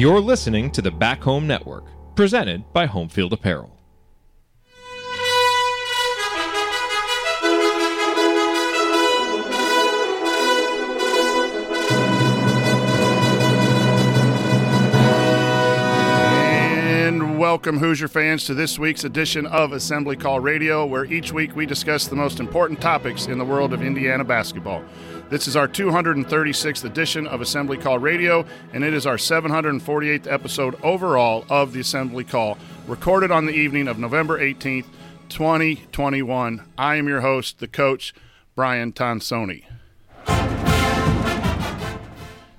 You're listening to the Back Home Network, presented by Homefield Apparel. And welcome Hoosier fans to this week's edition of Assembly Call Radio, where each week we discuss the most important topics in the world of Indiana basketball. This is our 236th edition of Assembly Call Radio, and it is our 748th episode overall of the Assembly Call, recorded on the evening of November 18th, 2021. I am your host, the coach, Brian Tonsoni.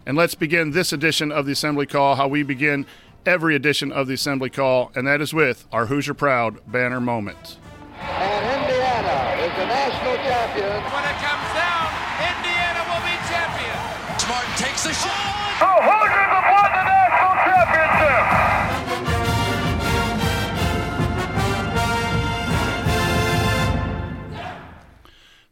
And let's begin this edition of the Assembly Call how we begin every edition of the Assembly Call, and that is with our Hoosier Proud banner moment. And Indiana is the national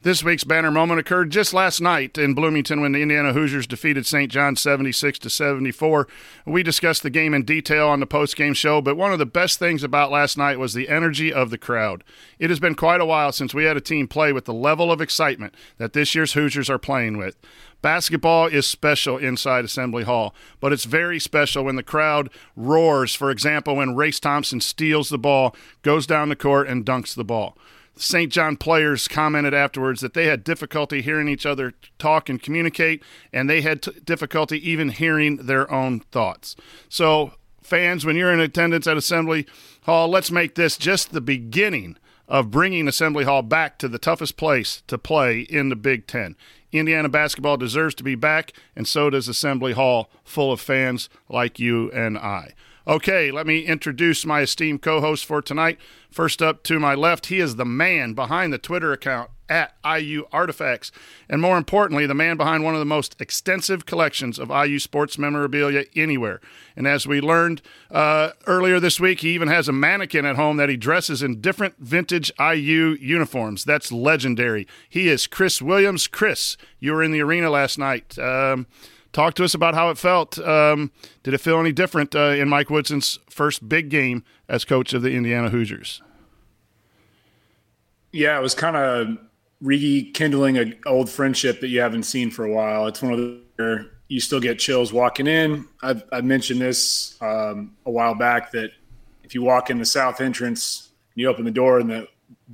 This week's banner moment occurred just last night in Bloomington when the Indiana Hoosiers defeated St. John 76 to 74. We discussed the game in detail on the post-game show, but one of the best things about last night was the energy of the crowd. It has been quite a while since we had a team play with the level of excitement that this year's Hoosiers are playing with. Basketball is special inside Assembly Hall, but it's very special when the crowd roars. For example, when Race Thompson steals the ball, goes down the court, and dunks the ball. St. John players commented afterwards that they had difficulty hearing each other talk and communicate, and they had t- difficulty even hearing their own thoughts. So, fans, when you're in attendance at Assembly Hall, let's make this just the beginning of bringing Assembly Hall back to the toughest place to play in the Big Ten. Indiana basketball deserves to be back, and so does Assembly Hall, full of fans like you and I. Okay, let me introduce my esteemed co host for tonight. First up to my left, he is the man behind the Twitter account at IU Artifacts, and more importantly, the man behind one of the most extensive collections of IU sports memorabilia anywhere. And as we learned uh, earlier this week, he even has a mannequin at home that he dresses in different vintage IU uniforms. That's legendary. He is Chris Williams. Chris, you were in the arena last night. Um, talk to us about how it felt. Um, did it feel any different uh, in Mike Woodson's first big game as coach of the Indiana Hoosiers? Yeah, it was kind of rekindling an old friendship that you haven't seen for a while. It's one of the you still get chills walking in. I've, I've mentioned this um, a while back that if you walk in the south entrance, and you open the door and the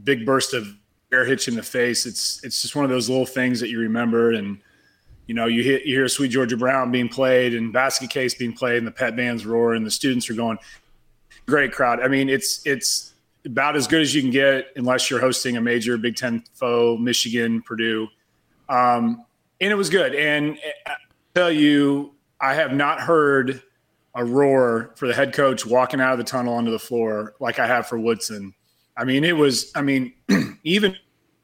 big burst of air hits you in the face. It's it's just one of those little things that you remember and – you know, you, hit, you hear Sweet Georgia Brown being played and Basket Case being played, and the pet bands roar, and the students are going. Great crowd. I mean, it's it's about as good as you can get, unless you're hosting a major Big Ten foe, Michigan, Purdue, um, and it was good. And I tell you, I have not heard a roar for the head coach walking out of the tunnel onto the floor like I have for Woodson. I mean, it was. I mean, even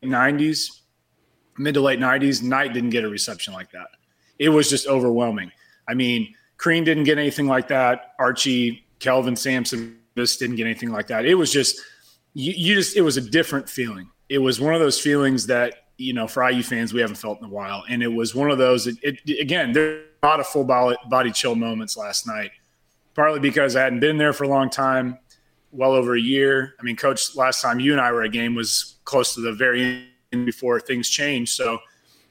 90s mid to late 90s, Knight didn't get a reception like that. It was just overwhelming. I mean, Crean didn't get anything like that. Archie, Kelvin Sampson just didn't get anything like that. It was just, you, you just, it was a different feeling. It was one of those feelings that, you know, for IU fans, we haven't felt in a while. And it was one of those, it, it, again, there were a lot of full body, body chill moments last night, partly because I hadn't been there for a long time, well over a year. I mean, coach, last time you and I were a game was close to the very before things change. So,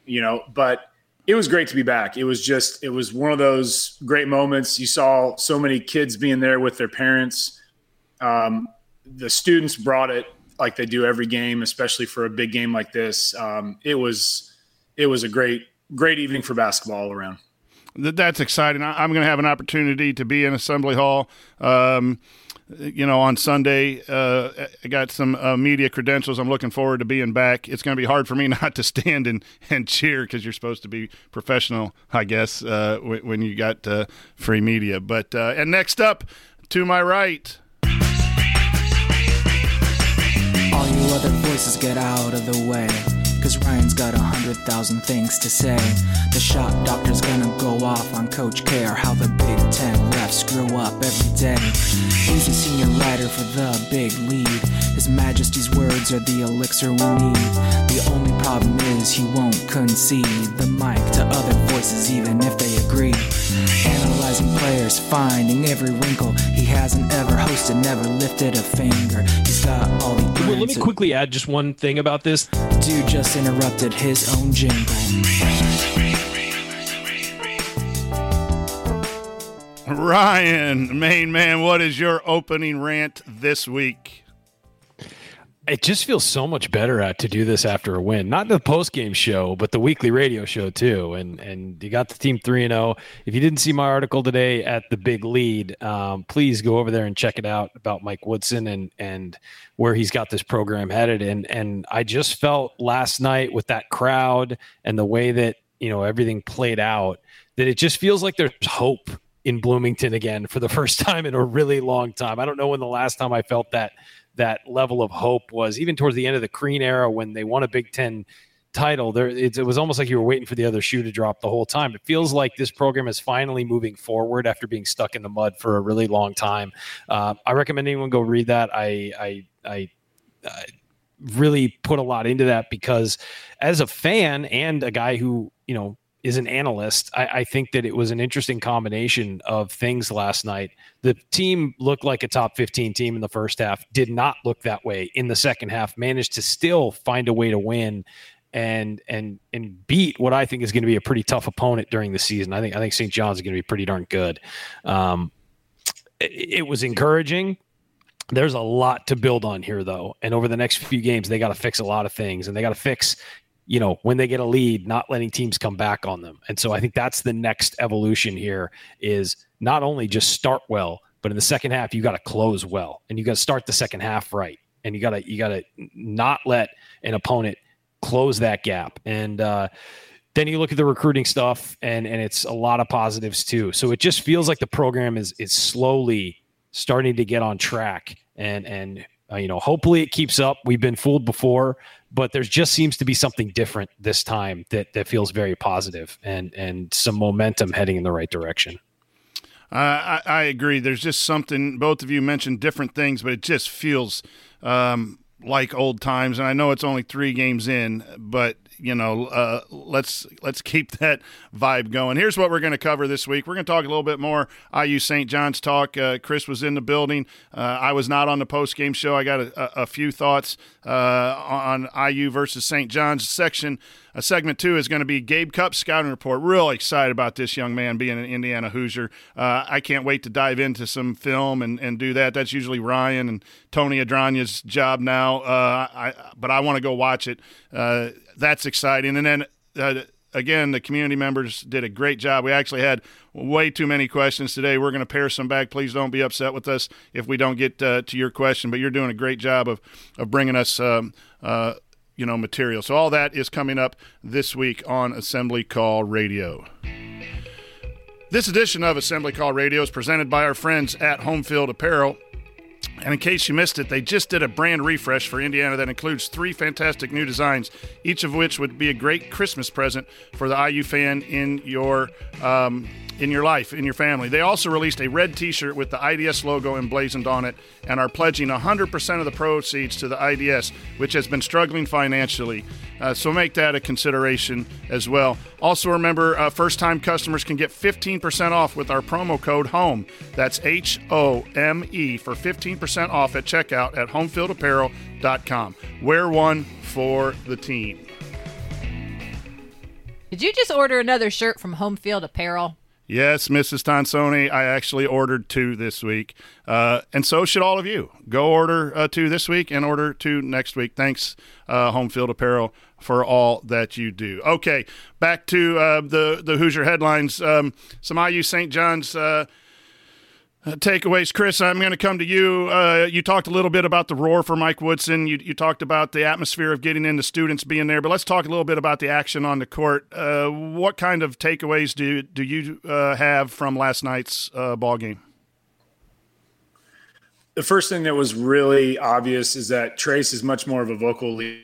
you know, but it was great to be back. It was just, it was one of those great moments. You saw so many kids being there with their parents. Um, the students brought it like they do every game, especially for a big game like this. Um, it was, it was a great, great evening for basketball all around. That's exciting. I'm going to have an opportunity to be in Assembly Hall. Um, you know, on Sunday. Uh, I got some uh, media credentials. I'm looking forward to being back. It's going to be hard for me not to stand and, and cheer because you're supposed to be professional, I guess, uh, when, when, you got uh, free media. But uh, and next up, to my right. All you other voices get out of the way. Cause Ryan's got a hundred thousand things to say. The shot doctor's gonna go off on Coach Care, how the Big Ten refs screw up every day. He's a senior writer for the big lead. His Majesty's words are the elixir we need. The only problem is he won't concede the mic to other voices, even if they agree. Analyzing players finding every wrinkle. He hasn't ever hosted, never lifted a finger. He's got all the Well, let me quickly add just one thing about this. Dude just interrupted his own jingle. Ryan, main man, what is your opening rant this week? It just feels so much better uh, to do this after a win. Not the post game show, but the weekly radio show too. And and you got the team three and zero. If you didn't see my article today at the Big Lead, um, please go over there and check it out about Mike Woodson and and where he's got this program headed. And and I just felt last night with that crowd and the way that you know everything played out that it just feels like there's hope in Bloomington again for the first time in a really long time. I don't know when the last time I felt that that level of hope was, even towards the end of the Crean era when they won a Big Ten title. There, it, it was almost like you were waiting for the other shoe to drop the whole time. It feels like this program is finally moving forward after being stuck in the mud for a really long time. Uh, I recommend anyone go read that. I, I, I, I really put a lot into that because as a fan and a guy who you know is an analyst, I, I, think that it was an interesting combination of things last night. The team looked like a top 15 team in the first half, did not look that way in the second half, managed to still find a way to win and and and beat what I think is going to be a pretty tough opponent during the season. I think I think St. John's is going to be pretty darn good. Um, it, it was encouraging. There's a lot to build on here, though. And over the next few games, they got to fix a lot of things, and they got to fix you know, when they get a lead, not letting teams come back on them. And so I think that's the next evolution here is not only just start well, but in the second half, you got to close well and you got to start the second half right. And you got to, you got to not let an opponent close that gap. And, uh, then you look at the recruiting stuff and, and it's a lot of positives too. So it just feels like the program is, is slowly starting to get on track and, and, uh, you know, hopefully it keeps up. We've been fooled before, but there just seems to be something different this time that that feels very positive and and some momentum heading in the right direction. Uh, I, I, agree. There's just something. Both of you mentioned different things, but it just feels um, like old times. And I know it's only three games in, but you know, uh, let's let's keep that vibe going. Here's what we're going to cover this week. We're going to talk a little bit more IU St. John's talk. Uh, Chris was in the building. Uh, I was not on the post game show. I got a, a, few thoughts uh, on IU versus St. John's section. Uh, segment two is going to be Gabe Cupps scouting report. Real excited about this young man being an Indiana Hoosier. Uh, I can't wait to dive into some film and, and do that. That's usually Ryan and Tony Adranya's job now. I, but I want to go watch it that's exciting. And then uh, again, the community members did a great job. We actually had way too many questions today. We're going to pare some back. Please don't be upset with us if we don't get uh, to your question. But you're doing a great job of of bringing us. Um, uh, you know, material. So all that is coming up this week on Assembly Call Radio. This edition of Assembly Call Radio is presented by our friends at Home Field Apparel. And in case you missed it, they just did a brand refresh for Indiana that includes three fantastic new designs, each of which would be a great Christmas present for the IU fan in your um, in your life, in your family. They also released a red T-shirt with the IDS logo emblazoned on it, and are pledging 100% of the proceeds to the IDS, which has been struggling financially. Uh, so make that a consideration as well. Also, remember, uh, first-time customers can get 15% off with our promo code HOME. That's H O M E for 15% off at checkout at HomefieldApparel.com. Wear one for the team. Did you just order another shirt from Home Field Apparel? Yes, Mrs. Tonsoni, I actually ordered two this week. Uh, and so should all of you. Go order uh, two this week and order two next week. Thanks, uh, Home Field Apparel, for all that you do. Okay, back to uh, the, the Hoosier headlines. Um, some IU St. John's uh, takeaways, Chris. I'm going to come to you. Uh, you talked a little bit about the roar for Mike Woodson. You, you, talked about the atmosphere of getting into students being there, but let's talk a little bit about the action on the court. Uh, what kind of takeaways do do you uh, have from last night's uh, ball game? The first thing that was really obvious is that Trayce is much more of a vocal leader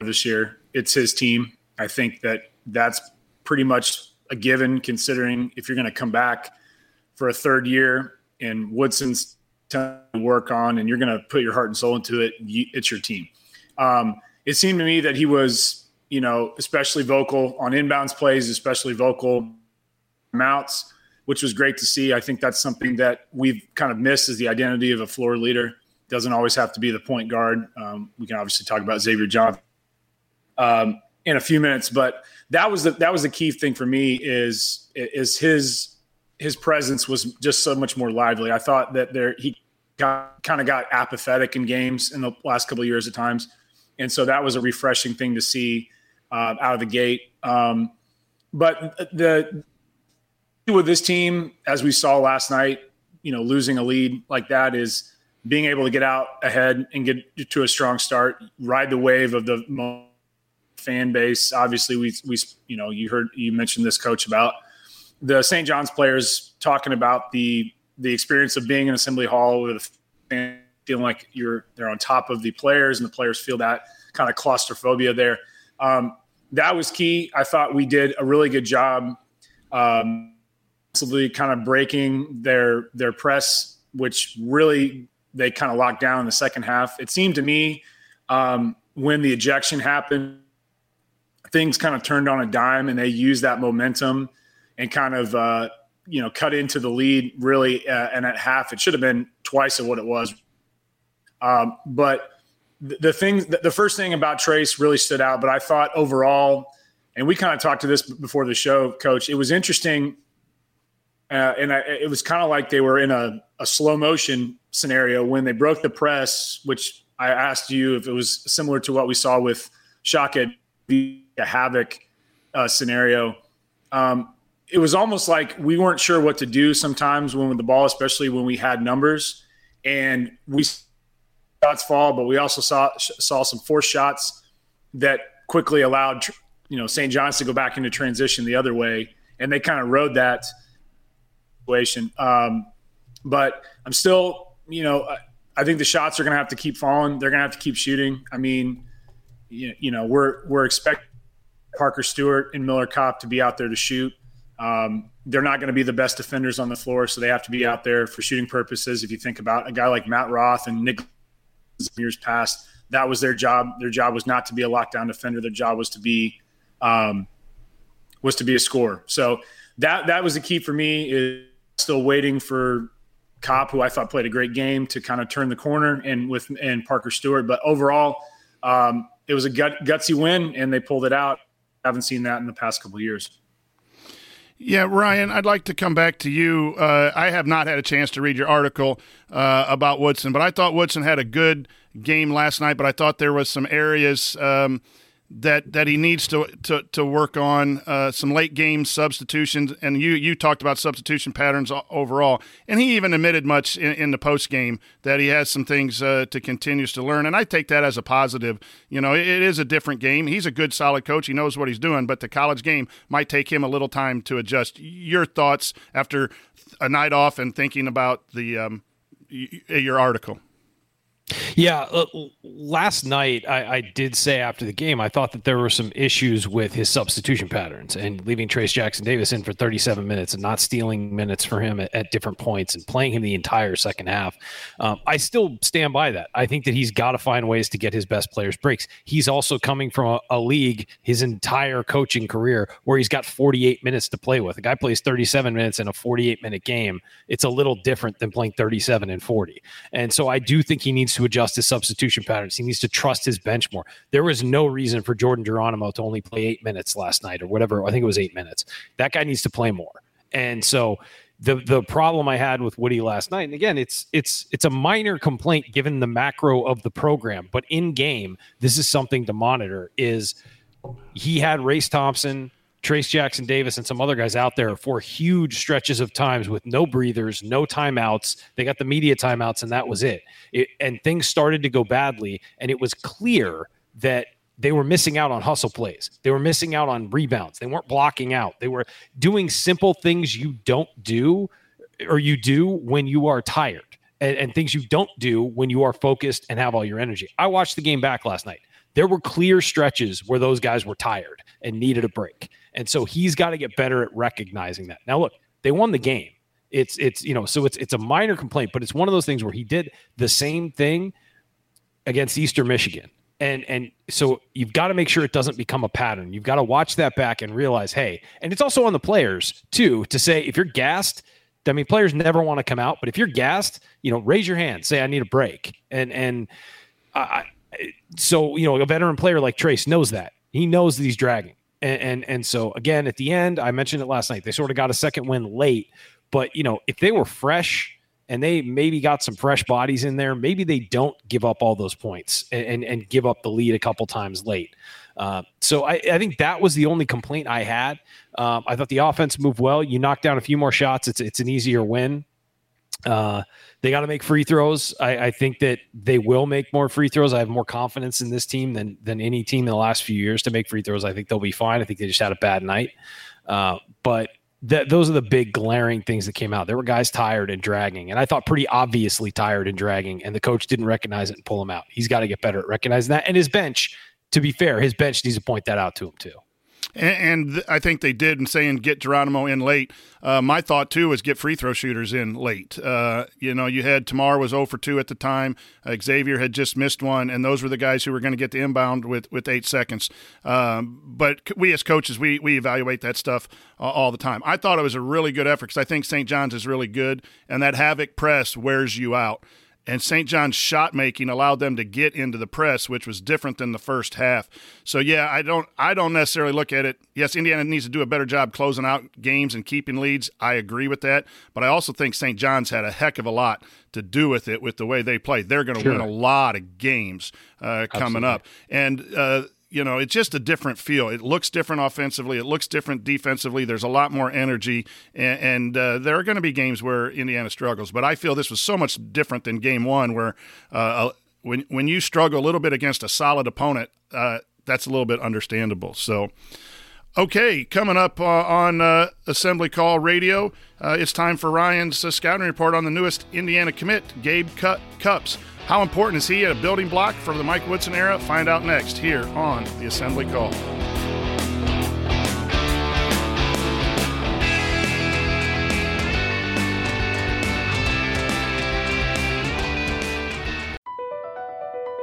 this year. It's his team. I think that that's pretty much a given, considering if you're going to come back for a third year and Woodson's to work on, and you're going to put your heart and soul into it, it's your team. Um, it seemed to me that he was, you know, especially vocal on inbounds plays, especially vocal mounts. which was great to see. I think that's something that we've kind of missed is the identity of a floor leader. Doesn't always have to be the point guard. Um, we can obviously talk about Xavier Johnson um, in a few minutes, but that was the that was the key thing for me is is his his presence was just so much more lively. I thought that there he got kind of got apathetic in games in the last couple of years at times, and so that was a refreshing thing to see uh, out of the gate. Um, but the with this team, as we saw last night, you know, losing a lead like that is being able to get out ahead and get to a strong start, ride the wave of the fan base. Obviously, we we you know you heard you mentioned this coach about the St. John's players talking about the the experience of being in Assembly Hall with fan feeling like you're they're on top of the players and the players feel that kind of claustrophobia there. Um, that was key. I thought we did a really good job. Um, kind of breaking their their press, which really they kind of locked down in the second half. It seemed to me um, when the ejection happened, things kind of turned on a dime, and they used that momentum and kind of uh, you know cut into the lead really. Uh, and at half, it should have been twice of what it was. Um, but the, thing, the first thing about Trayce really stood out. But I thought overall, and we kind of talked to this before the show, Coach. It was interesting uh, and I, it was kind of like they were in a, a, slow motion scenario when they broke the press, which I asked you if it was similar to what we saw with Shaka, the havoc uh, scenario. Um, it was almost like we weren't sure what to do sometimes when with the ball, especially when we had numbers, and we shots fall, but we also saw saw some forced shots that quickly allowed you know St. John's to go back into transition the other way, and they kind of rode that situation. Um, but I'm still, you know, I, think the shots are going to have to keep falling. They're going to have to keep shooting. I mean, you, you know, we're we're expecting Parker Stewart and Miller Kopp to be out there to shoot. Um, they're not going to be the best defenders on the floor, so they have to be out there for shooting purposes. If you think about a guy like Matt Roth and Nick years past, that was their job. Their job was not to be a lockdown defender. Their job was to be um, was to be a scorer. So that that was the key for me. Is still waiting for Kopp, who I thought played a great game, to kind of turn the corner, and with and Parker Stewart. But overall, um, it was a gut, gutsy win, and they pulled it out. I haven't seen that in the past couple years. Yeah, Ryan, I'd like to come back to you. Uh, I have not had a chance to read your article uh, about Woodson, but I thought Woodson had a good game last night. But I thought there was some areas. Um, that that he needs to to, to work on uh, some late game substitutions. And you you talked about substitution patterns overall, and he even admitted much in, in the post game that he has some things uh, to continues to learn. And I take that as a positive. You know, it, it is a different game. He's a good, solid coach. He knows what he's doing, but the college game might take him a little time to adjust. Your thoughts after a night off and thinking about the um, your article. Yeah, uh, last night I, I, did say after the game I thought that there were some issues with his substitution patterns and leaving Trayce Jackson Davis in for 37 minutes and not stealing minutes for him at, at different points and playing him the entire second half. Um, I still stand by that. I think that he's got to find ways to get his best players breaks. He's also coming from a, a league his entire coaching career where he's got 48 minutes to play with. A guy plays 37 minutes in a 48 minute game. It's a little different than playing 37 and 40. And so I do think he needs to adjust his substitution patterns. He needs to trust his bench more. There was no reason for Jordan Geronimo to only play eight minutes last night or whatever. I think it was eight minutes. That guy needs to play more. And so the the problem I had with Woody last night, and again, it's it's it's a minor complaint given the macro of the program, but in game, this is something to monitor. Is he had Race Thompson, Trayce Jackson Davis and some other guys out there for huge stretches of times with no breathers, no timeouts. They got the media timeouts, and that was it. it. And things started to go badly, and it was clear that they were missing out on hustle plays. They were missing out on rebounds. They weren't blocking out. They were doing simple things you don't do or you do when you are tired. And, and things you don't do when you are focused and have all your energy. I watched the game back last night. There were clear stretches where those guys were tired and needed a break. And so he's got to get better at recognizing that. Now, look, they won the game. It's it's you know, so it's it's a minor complaint, but it's one of those things where he did the same thing against Eastern Michigan And and so you've got to make sure it doesn't become a pattern. You've got to watch that back and realize, hey, and it's also on the players too to say if you're gassed. I mean, players never want to come out, but if you're gassed, you know, raise your hand, say I need a break, and and I, so you know, a veteran player like Trayce knows that he knows that he's dragging, and, and and so again at the end, I mentioned it last night. They sort of got a second win late, but you know, if they were fresh and they maybe got some fresh bodies in there, maybe they don't give up all those points and and, and give up the lead a couple times late. Uh, so I, I, think that was the only complaint I had. Um, I thought the offense moved well. You knock down a few more shots, it's it's an easier win. Uh, they got to make free throws. I, I, think that they will make more free throws. I have more confidence in this team than than any team in the last few years to make free throws. I think they'll be fine. I think they just had a bad night. Uh, but th- those are the big glaring things that came out. There were guys tired and dragging, and I thought pretty obviously tired and dragging, and the coach didn't recognize it and pull him out. He's got to get better at recognizing that. And his bench, to be fair, his bench needs to point that out to him too. And, and I think they did in saying get Geronimo in late. Uh, my thought too was get free throw shooters in late. Uh, you know, you had Tamar was 0 for 2 at the time. Uh, Xavier had just missed one, and those were the guys who were going to get the inbound with, with eight seconds. Um, but we as coaches, we we evaluate that stuff all the time. I thought it was a really good effort because I think St. John's is really good, and that havoc press wears you out and St. John's shot making allowed them to get into the press, which was different than the first half. So yeah, I don't I don't necessarily look at it. Yes, Indiana needs to do a better job closing out games and keeping leads. I agree with that, but I also think St. John's had a heck of a lot to do with it with the way they play. They're going to sure. win a lot of games uh, coming Absolutely. up, and uh, you know, it's just a different feel. It looks different offensively. It looks different defensively. There's a lot more energy, and, and uh, there are going to be games where Indiana struggles. But I feel this was so much different than Game One, where uh, when when you struggle a little bit against a solid opponent, uh, that's a little bit understandable. So. Okay, coming up uh, on uh, Assembly Call Radio, uh, it's time for Ryan's scouting report on the newest Indiana commit, Gabe Cut Cupps. How important is he at a building block for the Mike Woodson era? Find out next here on the Assembly Call.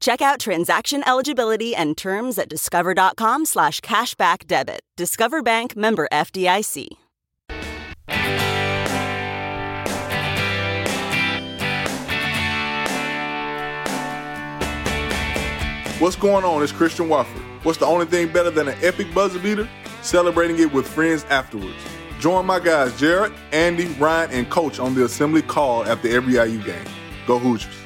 Check out transaction eligibility and terms at discover.com slash cashback debit. Discover Bank member FDIC. What's going on? It's Christian Watford. What's the only thing better than an epic buzzer beater? Celebrating it with friends afterwards. Join my guys Jared, Andy, Ryan, and Coach on the assembly call after every IU game. Go Hoosiers.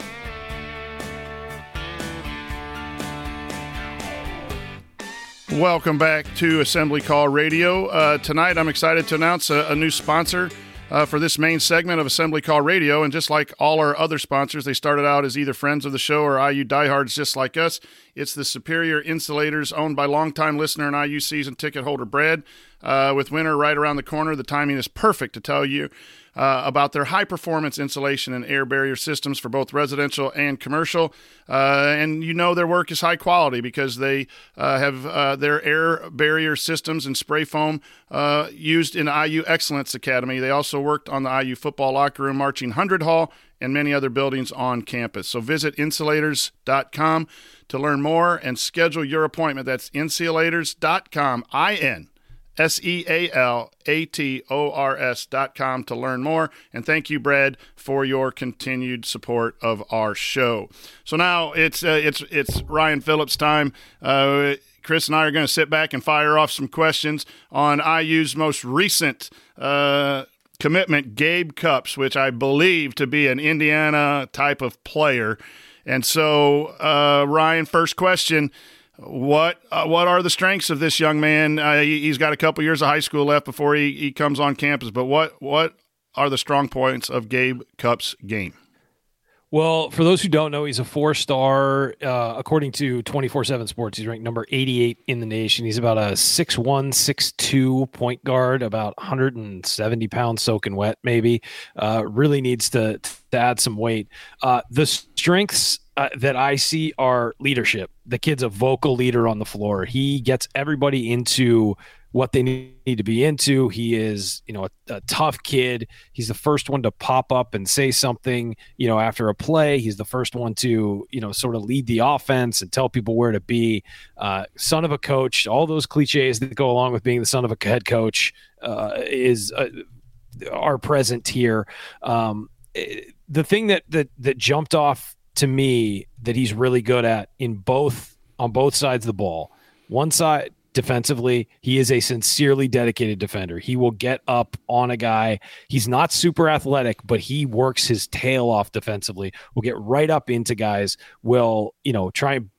Welcome back to Assembly Call Radio. Uh, tonight, I'm excited to announce a, a new sponsor uh, for this main segment of Assembly Call Radio. And just like all our other sponsors, they started out as either friends of the show or IU diehards just like us. It's the Superior Insulators, owned by longtime listener and IU season ticket holder Brad. Uh, with winter right around the corner, the timing is perfect to tell you uh, about their high performance insulation and air barrier systems for both residential and commercial. Uh, and you know their work is high quality because they uh, have uh, their air barrier systems and spray foam uh, used in IU Excellence Academy. They also worked on the IU football locker room, marching 100 Hall, and many other buildings on campus. So visit insealators.com to learn more and schedule your appointment. That's insealators.com, I N S E A L A T O R S dot com to learn more. And thank you, Brad, for your continued support of our show. So now it's uh, it's it's Ryan Phillips time. Uh, Chris and I are going to sit back and fire off some questions on IU's most recent uh, commitment, Gabe Cupps, which I believe to be an Indiana type of player. And so, uh, Ryan, first question. What uh, what are the strengths of this young man? Uh, he, has got a couple years of high school left before he, he comes on campus. But what what are the strong points of Gabe Cupps's game? Well, for those who don't know, he's a four star. Uh, according to 24 7 Sports, he's ranked number 88 in the nation. He's about a 6'1, 6'2 point guard, about 170 pounds soaking wet, maybe. Uh, really needs to, to add some weight. Uh, the strengths uh, that I see are leadership. The kid's a vocal leader on the floor. He gets everybody into what they need to be into. He is, you know, a, a, tough kid. He's the first one to pop up and say something, you know, after a play. He's the first one to, you know, sort of lead the offense and tell people where to be. Uh, son of a coach, all those cliches that go along with being the son of a head coach uh, is uh, are present here. Um, eh, the thing that that that jumped off to me that he's really good at in both on both sides of the ball. One side defensively. He is a sincerely dedicated defender. He will get up on a guy. He's not super athletic, but he works his tail off defensively. Will get right up into guys. Will, you know, try and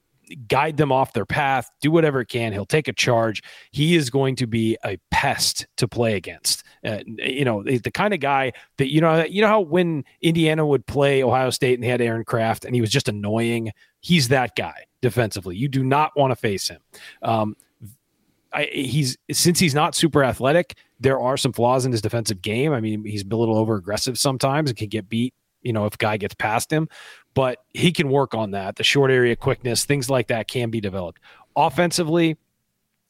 guide them off their path, do whatever it can. He'll take a charge. He is going to be a pest to play against. Uh, you know, the kind of guy that you know, you know how when Indiana would play Ohio State and they had Aaron Craft and he was just annoying. He's that guy defensively. You do not want to face him. Um, I, he's since he's not super athletic, there are some flaws in his defensive game. I mean, he's a little over aggressive sometimes and can get beat. You know, if guy gets past him, but he can work on that. The short area quickness, things like that, can be developed. Offensively,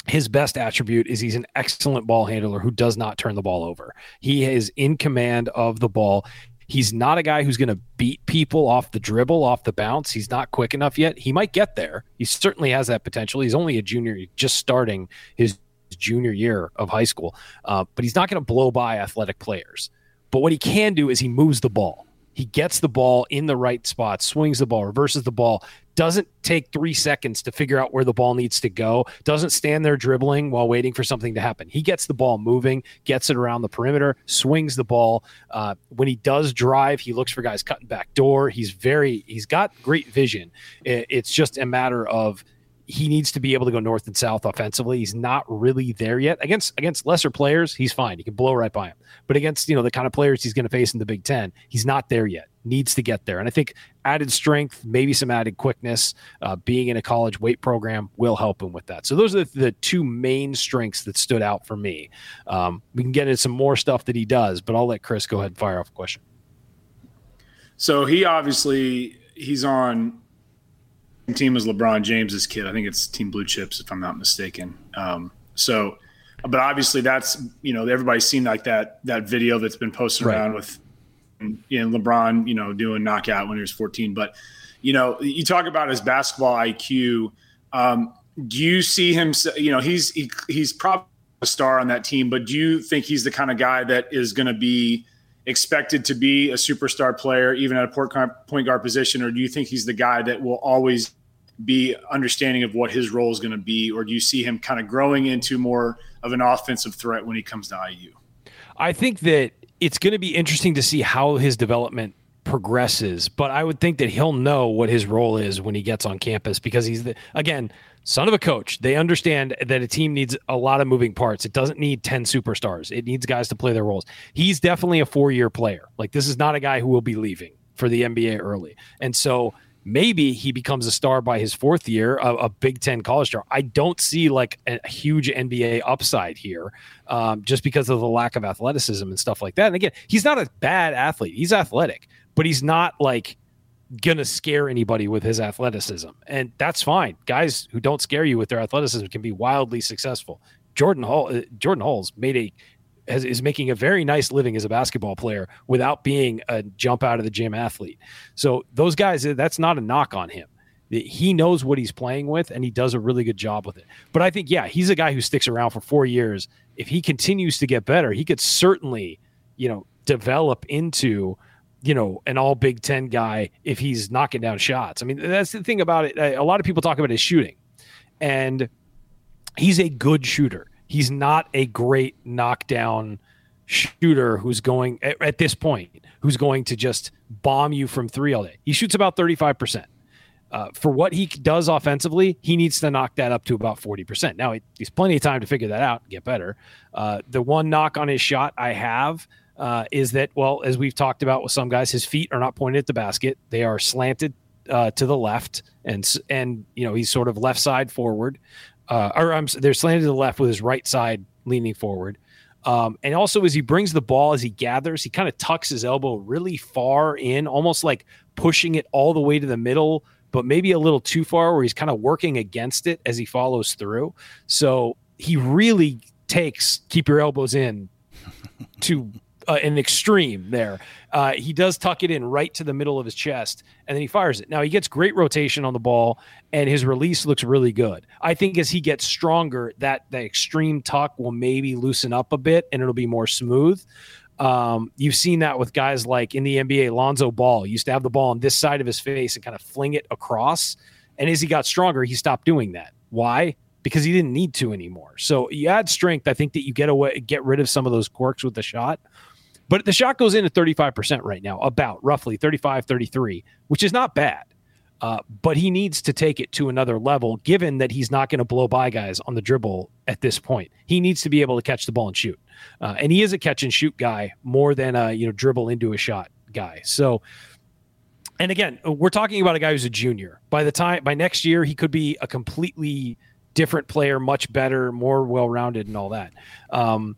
his best attribute is he's an excellent ball handler who does not turn the ball over. He is in command of the ball. He's not a guy who's going to beat people off the dribble, off the bounce. He's not quick enough yet. He might get there. He certainly has that potential. He's only a junior, just starting his junior year of high school, uh, but he's not going to blow by athletic players. But what he can do is he moves the ball. He gets the ball in the right spot, swings the ball, reverses the ball, doesn't take three seconds to figure out where the ball needs to go, doesn't stand there dribbling while waiting for something to happen. He gets the ball moving, gets it around the perimeter, swings the ball. Uh, when he does drive, he looks for guys cutting back door. He's very, he's got great vision. It's just a matter of he needs to be able to go north and south offensively. He's not really there yet. Against against lesser players, he's fine. He can blow right by him. But against you know the kind of players he's going to face in the Big Ten, he's not there yet. Needs to get there. And I think added strength, maybe some added quickness, uh, being in a college weight program will help him with that. So those are the, the two main strengths that stood out for me. Um, we can get into some more stuff that he does, but I'll let Chris go ahead and fire off a question. So he obviously he's on team as LeBron James's kid. I think it's Team Blue Chips, if I'm not mistaken. Um, so, but obviously that's you know everybody's seen like that that video that's been posted right. around with you know LeBron you know doing knockout when he was 14. But you know you talk about his basketball IQ. Um, do you see him? You know he's he, he's probably a star on that team, but do you think he's the kind of guy that is going to be expected to be a superstar player, even at a point guard position, or do you think he's the guy that will always be understanding of what his role is going to be, or do you see him kind of growing into more of an offensive threat when he comes to IU? I think that it's going to be interesting to see how his development progresses, but I would think that he'll know what his role is when he gets on campus because he's the again son of a coach. They understand that a team needs a lot of moving parts. It doesn't need 10 superstars. It needs guys to play their roles. He's definitely a 4-year player. Like this is not a guy who will be leaving for the NBA early. And so maybe he becomes a star by his fourth year, a, a Big Ten college star. I don't see like a huge NBA upside here, um, just because of the lack of athleticism and stuff like that. And again, he's not a bad athlete; he's athletic, but he's not like gonna scare anybody with his athleticism, and that's fine. Guys who don't scare you with their athleticism can be wildly successful. Jordan Hall, uh, Jordan Hulls made a has, is making a very nice living as a basketball player without being a jump out of the gym athlete. So those guys, that's not a knock on him. He knows what he's playing with, and he does a really good job with it. But I think, yeah, he's a guy who sticks around for four years. If he continues to get better, he could certainly, you know, develop into you know, an all Big Ten guy if he's knocking down shots. I mean, that's the thing about it. A lot of people talk about his shooting, and he's a good shooter. He's not a great knockdown shooter who's going at, at this point who's going to just bomb you from three all day. He shoots about 35%. Uh, for what he does offensively, he needs to knock that up to about 40%. Now, he's plenty of time to figure that out and get better. Uh, the one knock on his shot I have uh, is that, well, as we've talked about with some guys, his feet are not pointed at the basket. They are slanted uh, to the left, and and you know he's sort of left side forward, uh, or they're slanted to the left with his right side leaning forward. Um, and also, as he brings the ball, as he gathers, he kind of tucks his elbow really far in, almost like pushing it all the way to the middle, but maybe a little too far, where he's kind of working against it as he follows through. So he really takes keep your elbows in to uh, an extreme there. Uh, he does tuck it in right to the middle of his chest, and then he fires it. Now he gets great rotation on the ball, and his release looks really good. I think as he gets stronger, that that extreme tuck will maybe loosen up a bit, and it'll be more smooth. Um, you've seen that with guys like in the NBA, Lonzo Ball used to have the ball on this side of his face and kind of fling it across. And as he got stronger, he stopped doing that. Why? Because he didn't need to anymore. So you add strength. I think that you get away, get rid of some of those quirks with the shot. But the shot goes in at 35% right now, about roughly 35, 33, which is not bad. Uh, but he needs to take it to another level, given that he's not going to blow by guys on the dribble at this point. He needs to be able to catch the ball and shoot, uh, and he is a catch and shoot guy more than a you know dribble into a shot guy. So, and again, we're talking about a guy who's a junior. By the time by next year, he could be a completely different player, much better, more well rounded, and all that. Um,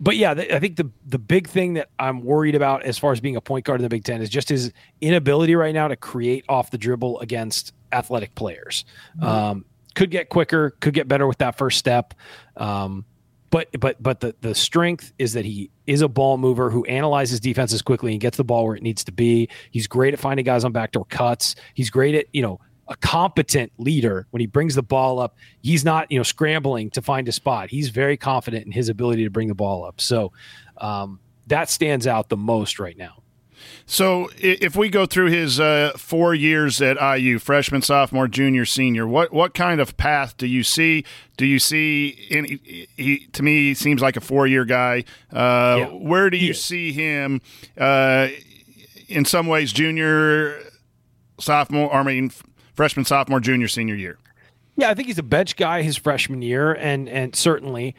but yeah, I think the the big thing that I'm worried about as far as being a point guard in the Big Ten is just his inability right now to create off the dribble against athletic players. Mm-hmm. Um, could get quicker, could get better with that first step. Um, but but but the the strength is that he is a ball mover who analyzes defenses quickly and gets the ball where it needs to be. He's great at finding guys on backdoor cuts. He's great at you know a competent leader when he brings the ball up. He's not, you know, scrambling to find a spot. He's very confident in his ability to bring the ball up. So um, that stands out the most right now. So, if we go through his uh, four years at IU, freshman, sophomore, junior, senior, what what kind of path do you see? Do you see? Any, he to me he seems like a four year guy. Uh, yeah. Where do you see him? Uh, in some ways, junior, sophomore. I mean, freshman, sophomore, junior, senior year. Yeah, I think he's a bench guy his freshman year, and and certainly,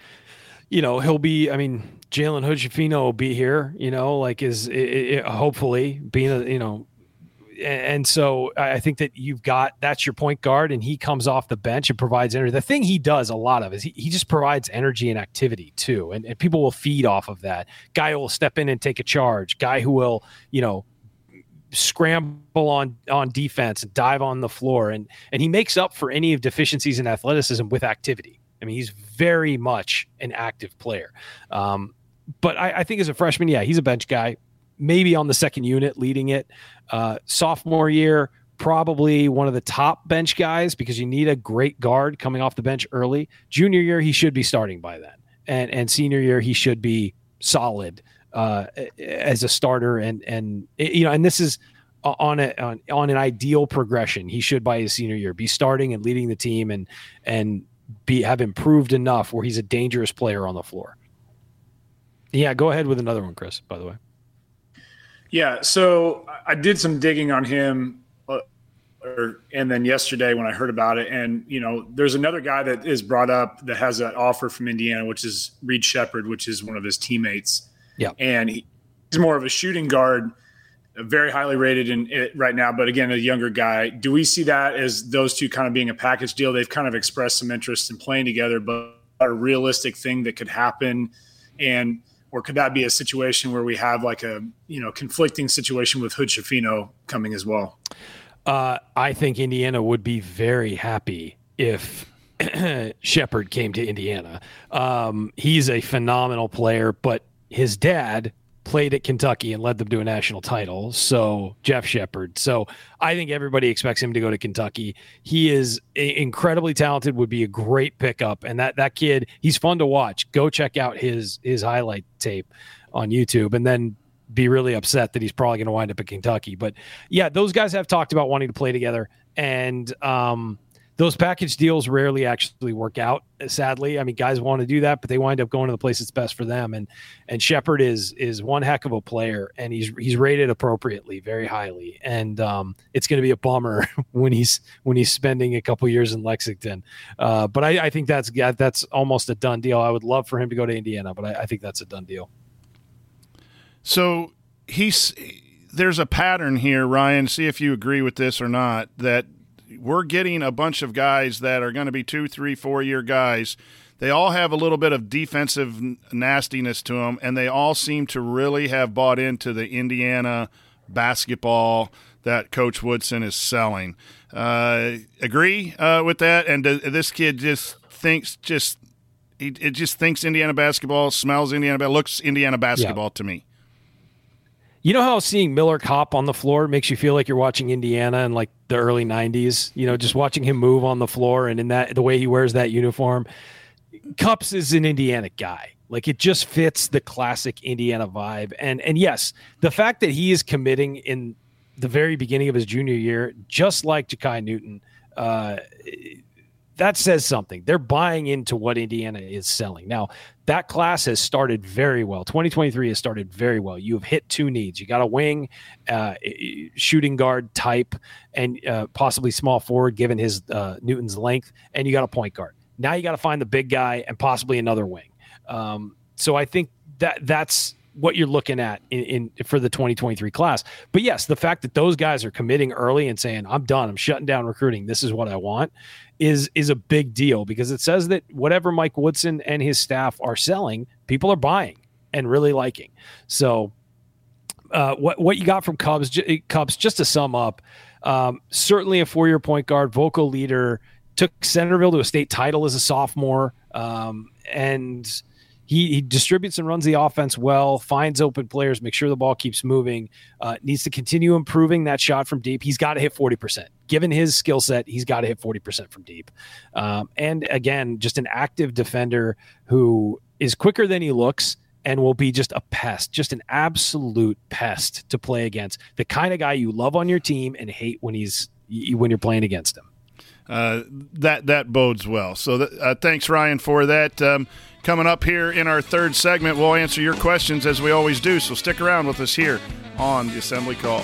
you know, he'll be. I mean, Jalen Hood will be here. You know, like is it, it, hopefully being a you know, and so I think that you've got that's your point guard, and he comes off the bench and provides energy. The thing he does a lot of is he, he just provides energy and activity too, and, and people will feed off of that. Guy who will step in and take a charge. Guy who will you know scramble on on defense and dive on the floor. And and he makes up for any of deficiencies in athleticism with activity. I mean he's very much an active player. Um, but I, I, think as a freshman yeah he's a bench guy maybe on the second unit leading it. Uh, sophomore year probably one of the top bench guys because you need a great guard coming off the bench early. Junior year he should be starting by then. And and senior year he should be solid uh, as a starter, and and you know, and this is on a on, on an ideal progression. He should by his senior year be starting and leading the team, and and be have improved enough where he's a dangerous player on the floor. Yeah, go ahead with another one, Chris. By the way. Yeah, so I did some digging on him, uh, or, and then yesterday when I heard about it, and you know, there's another guy that is brought up that has an offer from Indiana, which is Reed Sheppard, which is one of his teammates. Yeah. And he, he's more of a shooting guard, very highly rated in it right now, but again, a younger guy. Do we see that as those two kind of being a package deal? They've kind of expressed some interest in playing together, but a realistic thing that could happen. And or could that be a situation where we have like a you know conflicting situation with Hood Schifino coming as well? Uh, I think Indiana would be very happy if Sheppard came to Indiana. Um, he's a phenomenal player, but his dad played at Kentucky and led them to a national title. So Jeff Sheppard. So I think everybody expects him to go to Kentucky. He is incredibly talented. Would be a great pickup. And that that kid, he's fun to watch. Go check out his his highlight tape on YouTube, and then be really upset that he's probably going to wind up at Kentucky. But yeah, those guys have talked about wanting to play together, and um, those package deals rarely actually work out. Sadly, I mean, guys want to do that, but they wind up going to the place that's best for them. And and Sheppard is is one heck of a player, and he's he's rated appropriately, very highly. And um, it's going to be a bummer when he's when he's spending a couple years in Lexington. Uh, but I, I, think that's that's almost a done deal. I would love for him to go to Indiana, but I, I think that's a done deal. So he's there's a pattern here, Ryan. See if you agree with this or not. That we're getting a bunch of guys that are going to be two, three, four year guys. They all have a little bit of defensive nastiness to them, and they all seem to really have bought into the Indiana basketball that Coach Woodson is selling. Uh, agree uh, with that? And this kid just thinks just he it just thinks Indiana basketball, smells Indiana, basketball looks Indiana basketball yeah. to me. You know how seeing Miller Kopp on the floor makes you feel like you're watching Indiana in like the early '90s. You know, just watching him move on the floor and in that the way he wears that uniform. Cupps is an Indiana guy. Like it just fits the classic Indiana vibe. And and yes, the fact that he is committing in the very beginning of his junior year, just like Jakai Newton, uh, that says something. They're buying into what Indiana is selling. Now, that class has started very well. 2023 has started very well. You have hit two needs. You got a wing, uh, shooting guard type, and uh, possibly small forward, given his uh, Newton's length, and you got a point guard. Now you got to find the big guy and possibly another wing. Um, so I think that that's what you're looking at in, in, for the 2023 class. But yes, the fact that those guys are committing early and saying, "I'm done. I'm shutting down recruiting. This is what I want," is is a big deal because it says that whatever Mike Woodson and his staff are selling, people are buying and really liking. So, uh, what what you got from Cupps? Cupps, just to sum up, um, certainly a four year point guard, vocal leader, took Centerville to a state title as a sophomore, um, and he, he distributes and runs the offense well, finds open players, make sure the ball keeps moving. Uh, needs to continue improving that shot from deep. He's got to hit 40%. Given his skill set, he's got to hit 40% from deep. Um, and again, just an active defender who is quicker than he looks and will be just a pest, just an absolute pest to play against. The kind of guy you love on your team and hate when he's when you're playing against him. Uh, that that bodes well. So th- uh, thanks, Ryan, for that. Um, Coming up here in our third segment, we'll answer your questions as we always do. So stick around with us here on the Assembly Call.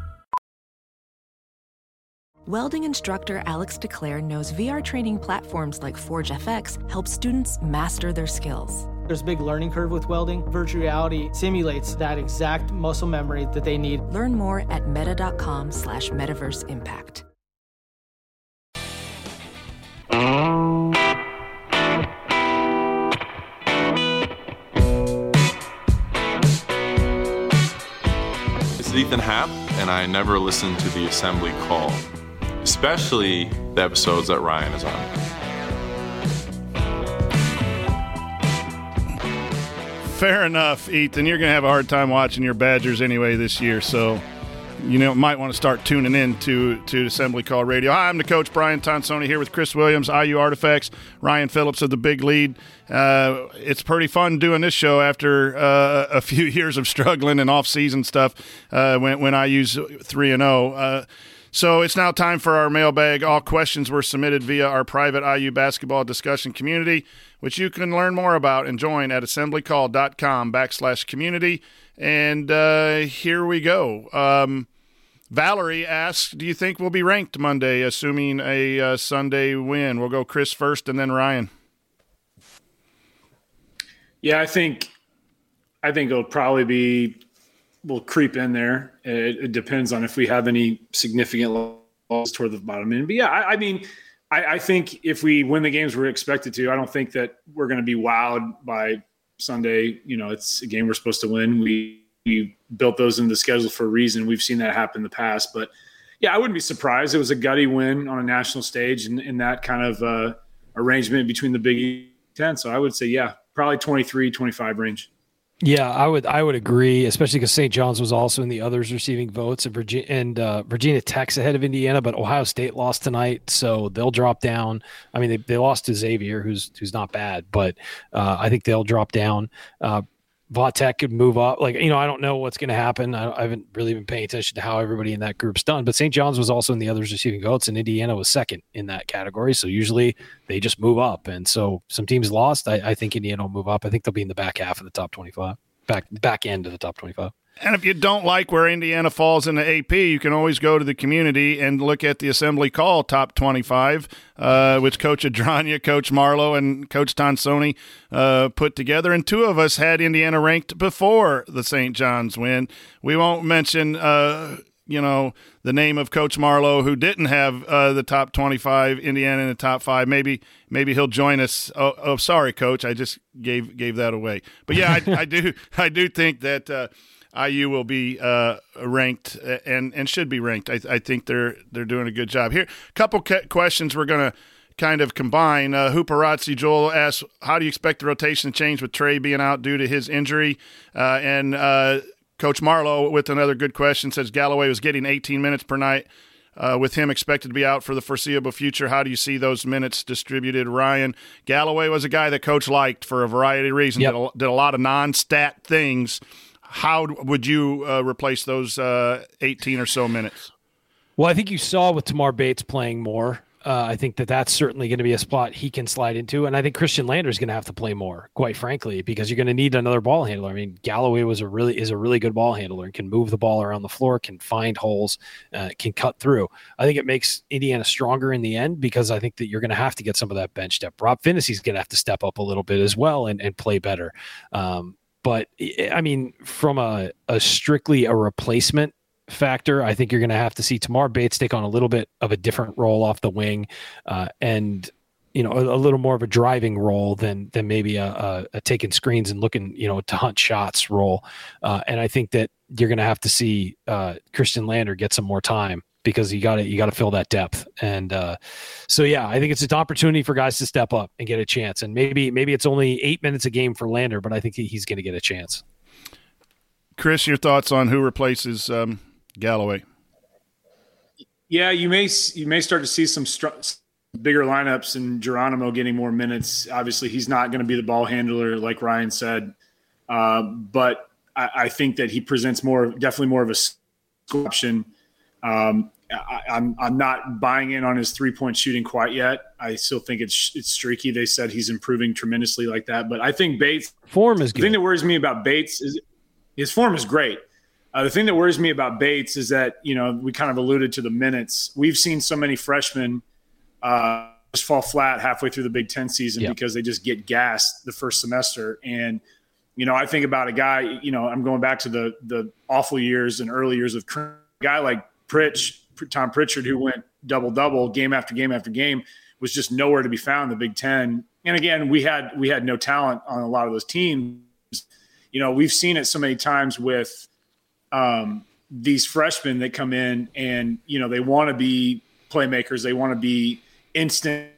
Welding instructor Alex DeClaire knows VR training platforms like Forge FX help students master their skills. There's a big learning curve with welding. Virtual reality simulates that exact muscle memory that they need. Learn more at meta.com slash metaverse impact. This is Ethan Happ, and I never listen to the assembly call especially the episodes that Ryan is on. Fair enough, Ethan. You're going to have a hard time watching your Badgers anyway this year, so you know might want to start tuning in to to Assembly Call Radio. Hi, I'm the coach Brian Tonsoni here with Chris Williams, IU Artifacts, Ryan Phillips of the Big Lead. Uh, it's pretty fun doing this show after uh, a few years of struggling and off season stuff. Uh, when when I use three and zero. So it's now time for our mailbag. All questions were submitted via our private IU basketball discussion community, which you can learn more about and join at assemblycall.com backslash community. And uh, here we go. Um, Valerie asks, "Do you think we'll be ranked Monday, assuming a uh, Sunday win?" We'll go Chris first, and then Ryan. Yeah, I think I think it'll probably be we'll creep in there. It, it depends on if we have any significant losses toward the bottom end. But yeah, I, I mean, I, I, think if we win the games we're expected to, I don't think that we're going to be wowed by Sunday. You know, it's a game we're supposed to win. We we built those in the schedule for a reason. We've seen that happen in the past, but yeah, I wouldn't be surprised. It was a gutty win on a national stage in, in that kind of uh, arrangement between the Big Ten. So I would say, yeah, probably 23, 25 range. Yeah, I would I would agree, especially because St. John's was also in the others receiving votes, and Virginia and uh, Virginia Tech's ahead of Indiana, but Ohio State lost tonight, so they'll drop down. I mean, they, they lost to Xavier, who's who's not bad, but uh, I think they'll drop down. Uh, Vatek could move up. Like, you know, I don't know what's going to happen. I, I, haven't really been paying attention to how everybody in that group's done. But St. John's was also in the others receiving votes, and Indiana was second in that category. So usually they just move up. And so some teams lost. I, I think Indiana will move up. I think they'll be in the back half of the top 25, back back end of the top 25. And if you don't like where Indiana falls in the AP, you can always go to the community and look at the Assembly Call Top 25, uh, which Coach Adranya, Coach Marlowe, and Coach Tonsoni uh, put together. And two of us had Indiana ranked before the St. John's win. We won't mention, uh, you know, the name of Coach Marlowe, who didn't have uh, the top 25, Indiana in the top five. Maybe maybe he'll join us. Oh, oh sorry, Coach, I just gave gave that away. But yeah, I, I do I do think that uh, IU will be uh, ranked and and should be ranked. I, I, think they're they're doing a good job here. A couple questions we're gonna kind of combine. Uh, Hooparazzi Joel asks, "How do you expect the rotation to change with Trey being out due to his injury?" Uh, and uh, Coach Marlowe with another good question says Galloway was getting 18 minutes per night. Uh, with him expected to be out for the foreseeable future, how do you see those minutes distributed? Ryan Galloway was a guy that coach liked for a variety of reasons. Yep. Did, a, did a lot of non-stat things how would you uh, replace those uh, 18 or so minutes? Well, I think you saw with Tamar Bates playing more. Uh, I think that that's certainly going to be a spot he can slide into, and I think Khristian Lander is going to have to play more, quite frankly, because you're going to need another ball handler. I mean, Galloway was a really is a really good ball handler and can move the ball around the floor, can find holes, uh, can cut through. I think it makes Indiana stronger in the end because I think that you're going to have to get some of that bench depth. Rob Phinisee's going to have to step up a little bit as well and, and play better. Um, but I mean, from a, a strictly a replacement factor, I think you're going to have to see Tamar Bates take on a little bit of a different role off the wing, uh, and you know, a, a, little more of a driving role than than maybe a, a, a, taking screens and looking, you know, to hunt shots role. Uh, and I think that you're going to have to see uh, Lander get some more time because you got to you got to fill that depth. And uh, so yeah, I think it's an opportunity for guys to step up and get a chance. And maybe maybe it's only eight minutes a game for Lander, but I think he's going to get a chance. Chris, your thoughts on who replaces um, Galloway? Yeah, you may you may start to see some str- bigger lineups and Geronimo getting more minutes. Obviously, he's not going to be the ball handler like Ryan said, uh, but I, I, think that he presents more, definitely more of a option um, I, am I'm, I'm not buying in on his three point shooting quite yet. I still think it's it's streaky. They said he's improving tremendously like that, but I think Bates form is good. The thing that worries me about Bates is his form is great. Uh, the thing that worries me about Bates is that you know we kind of alluded to the minutes. We've seen so many freshmen uh, just fall flat halfway through the Big Ten season yep. because they just get gassed the first semester. And you know, I think about a guy. You know, I'm going back to the the awful years and early years of a guy like Pritch, Tom Pritchard, who went double double game after game after game, was just nowhere to be found in the Big Ten. And again, we had we had no talent on a lot of those teams. You know, we've seen it so many times with um, these freshmen that come in and you know they want to be playmakers, they want to be instant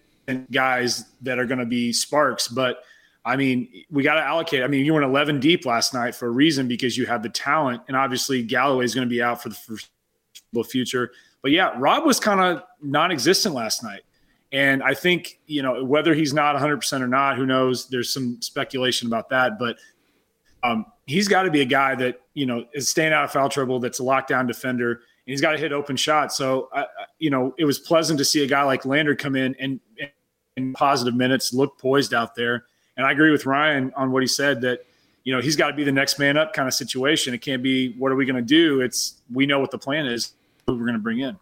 guys that are going to be sparks, but I mean, we got to allocate. I mean, you went 11 deep last night for a reason because you had the talent, and obviously Galloway is going to be out for the future. But yeah, Rob was kind of non-existent last night. And I think, you know, whether he's not 100% or not, who knows? There's some speculation about that. But um, he's got to be a guy that, you know, is staying out of foul trouble, that's a lockdown defender, and he's got to hit open shots. So, uh, you know, it was pleasant to see a guy like Lander come in and, in positive minutes, look poised out there. And I agree with Ryan on what he said that, you know, he's got to be the next man up kind of situation. It can't be what are we going to do? It's we know what the plan is, who we're going to bring in.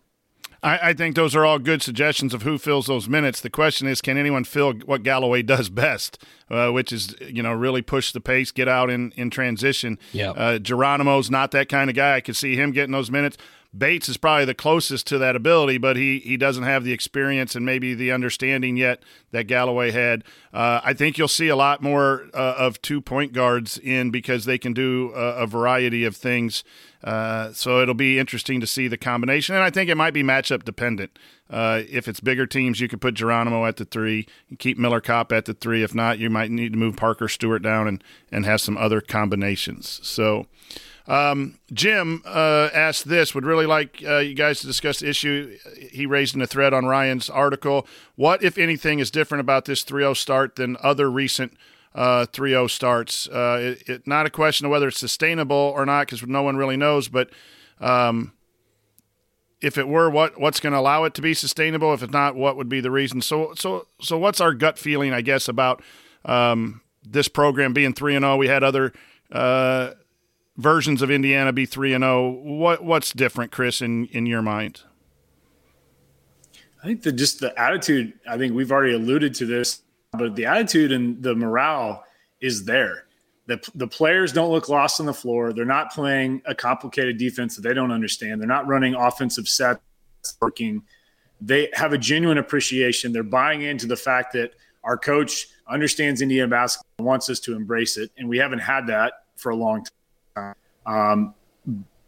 I, I, think those are all good suggestions of who fills those minutes. The question is, can anyone fill what Galloway does best, uh, which is you know really push the pace, get out in in transition. Yeah, uh, Geronimo's not that kind of guy. I could see him getting those minutes. Bates is probably the closest to that ability, but he he doesn't have the experience and maybe the understanding yet that Galloway had. Uh, I think you'll see a lot more uh, of two point guards in because they can do a, a variety of things. Uh, so it'll be interesting to see the combination, and I think it might be matchup dependent. Uh, if it's bigger teams, you could put Geronimo at the three, keep Miller Kopp at the three. If not, you might need to move Parker Stewart down and and have some other combinations. So. Um, Jim uh, asked this. Would really like uh, you guys to discuss the issue he raised in a thread on Ryan's article. What, if anything, is different about this 3-0 start than other recent uh, 3-0 starts? Uh, it, it, not a question of whether it's sustainable or not, because no one really knows. But um, if it were, what what's going to allow it to be sustainable? If it's not, what would be the reason? So so so what's our gut feeling? I guess about um, this program being 3 and 0. We had other uh, versions of Indiana be three and zero. Oh. What what's different, Chris, in in your mind? I think the just the attitude. I think we've already alluded to this, but the attitude and the morale is there. The, the players don't look lost on the floor. They're not playing a complicated defense that they don't understand. They're not running offensive sets working. They have a genuine appreciation. They're buying into the fact that our coach understands Indiana basketball, wants us to embrace it, and we haven't had that for a long time. Um,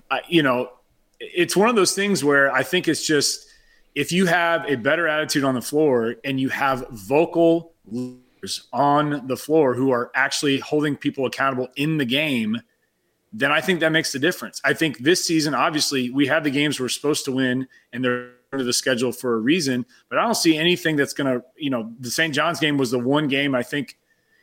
I, you know, it's one of those things where I think it's just if you have a better attitude on the floor and you have vocal leaders on the floor who are actually holding people accountable in the game, then I think that makes the difference. I think this season, obviously, we have the games we're supposed to win and they're under the schedule for a reason, but I don't see anything that's going to, you know, the St. John's game was the one game I think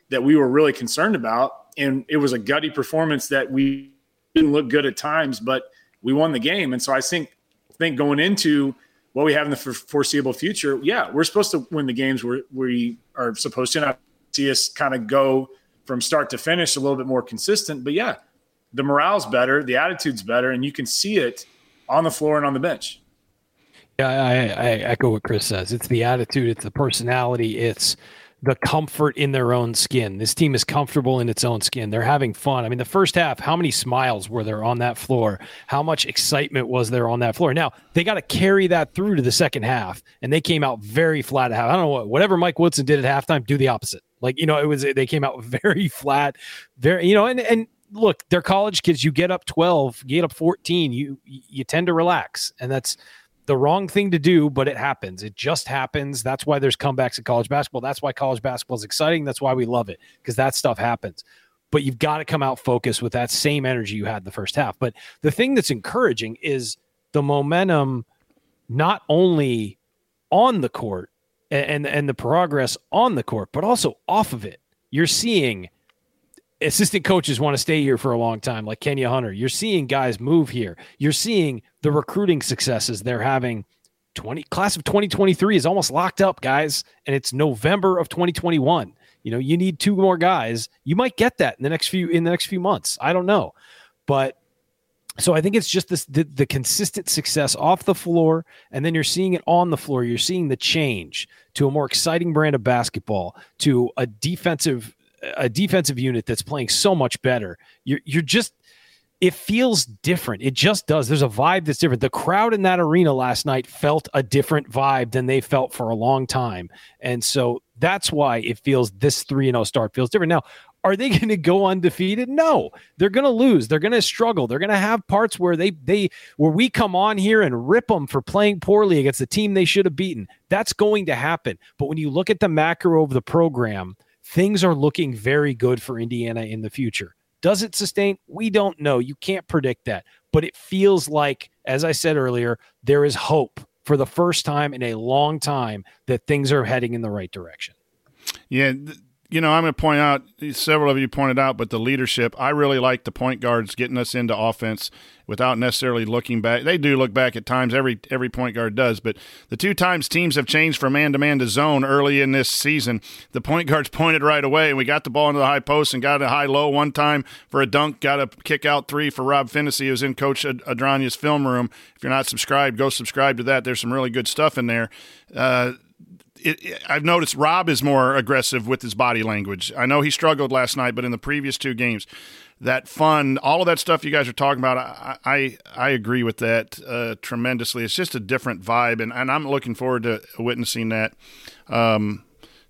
that we were really concerned about. And it was a gutty performance that we didn't look good at times, but we won the game. And so I think think going into what we have in the foreseeable future, yeah, we're supposed to win the games where we are supposed to. Not see us kind of go from start to finish a little bit more consistent, but yeah, the morale's better, the attitude's better, and you can see it on the floor and on the bench. Yeah, I, I echo what Chris says. It's the attitude, it's the personality, it's the comfort in their own skin. This team is comfortable in its own skin. They're having fun. I mean, the first half, how many smiles were there on that floor? How much excitement was there on that floor? Now, they got to carry that through to the second half, and they came out very flat at half. I don't know what, whatever Mike Woodson did at halftime, do the opposite. Like, you know, it was, they came out very flat, very, you know, and, and, Look, they're college kids. You get up 12, you get up 14, you you tend to relax. And that's the wrong thing to do, but it happens. It just happens. That's why there's comebacks in college basketball. That's why college basketball is exciting. That's why we love it because that stuff happens. But you've got to come out focused with that same energy you had the first half. But the thing that's encouraging is the momentum, not only on the court and, and, and the progress on the court, but also off of it. You're seeing assistant coaches want to stay here for a long time, like Kenya Hunter. You're seeing guys move here. You're seeing the recruiting successes they're having. 20 class of 2023 is almost locked up, guys, and it's November of 2021. You know, you need two more guys. You might get that in the next few in the next few months. I don't know. But so I think it's just this the, the consistent success off the floor, and then you're seeing it on the floor. You're seeing the change to a more exciting brand of basketball, to a defensive a defensive unit that's playing so much better. You're you're just it feels different. It just does. There's a vibe that's different. The crowd in that arena last night felt a different vibe than they felt for a long time. And so that's why it feels this 3 0 start feels different. Now, are they going to go undefeated? No. They're going to lose. They're going to struggle. They're going to have parts where they they where we come on here and rip them for playing poorly against the team they should have beaten. That's going to happen. But when you look at the macro of the program, things are looking very good for Indiana in the future. Does it sustain? We don't know. You can't predict that. But it feels like, as I said earlier, there is hope for the first time in a long time that things are heading in the right direction. Yeah. You know, I'm going to point out several of you pointed out, but the leadership. I really like the point guards getting us into offense without necessarily looking back. They do look back at times. Every every point guard does, but the two times teams have changed from man to man to zone early in this season, the point guards pointed right away, and we got the ball into the high post and got a high low one time for a dunk. Got a kick out three for Rob Phinisee, who's in Coach Adrania's film room. If you're not subscribed, go subscribe to that. There's some really good stuff in there. Uh, it, I've noticed Rob is more aggressive with his body language. I know he struggled last night, but in the previous two games, that fun, all of that stuff you guys are talking about, I I, I agree with that uh, tremendously. It's just a different vibe, and, and I'm looking forward to witnessing that. Um,